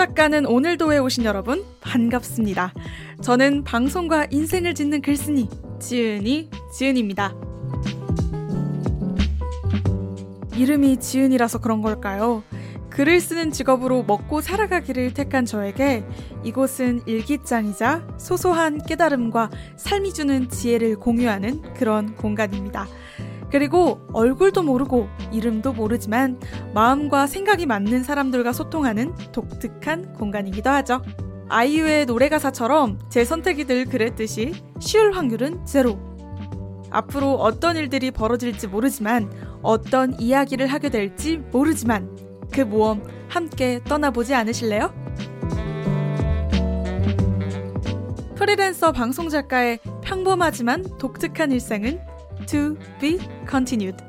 작가는 오늘도에 오신 여러분 반갑습니다. 저는 방송과 인생을 짓는 글쓴이 지은이 지은입니다. 이름이 지은이라서 그런 걸까요? 글을 쓰는 직업으로 먹고 살아가기를 택한 저에게 이곳은 일기장이자 소소한 깨달음과 삶이 주는 지혜를 공유하는 그런 공간입니다. 그리고 얼굴도 모르고 이름도 모르지만 마음과 생각이 맞는 사람들과 소통하는 독특한 공간이기도 하죠. 아이유의 노래 가사처럼 제 선택이 늘 그랬듯이 쉬울 확률은 제로. 앞으로 어떤 일들이 벌어질지 모르지만 어떤 이야기를 하게 될지 모르지만 그 모험 함께 떠나보지 않으실래요? 프리랜서 방송 작가의 평범하지만 독특한 일생은 to be continued.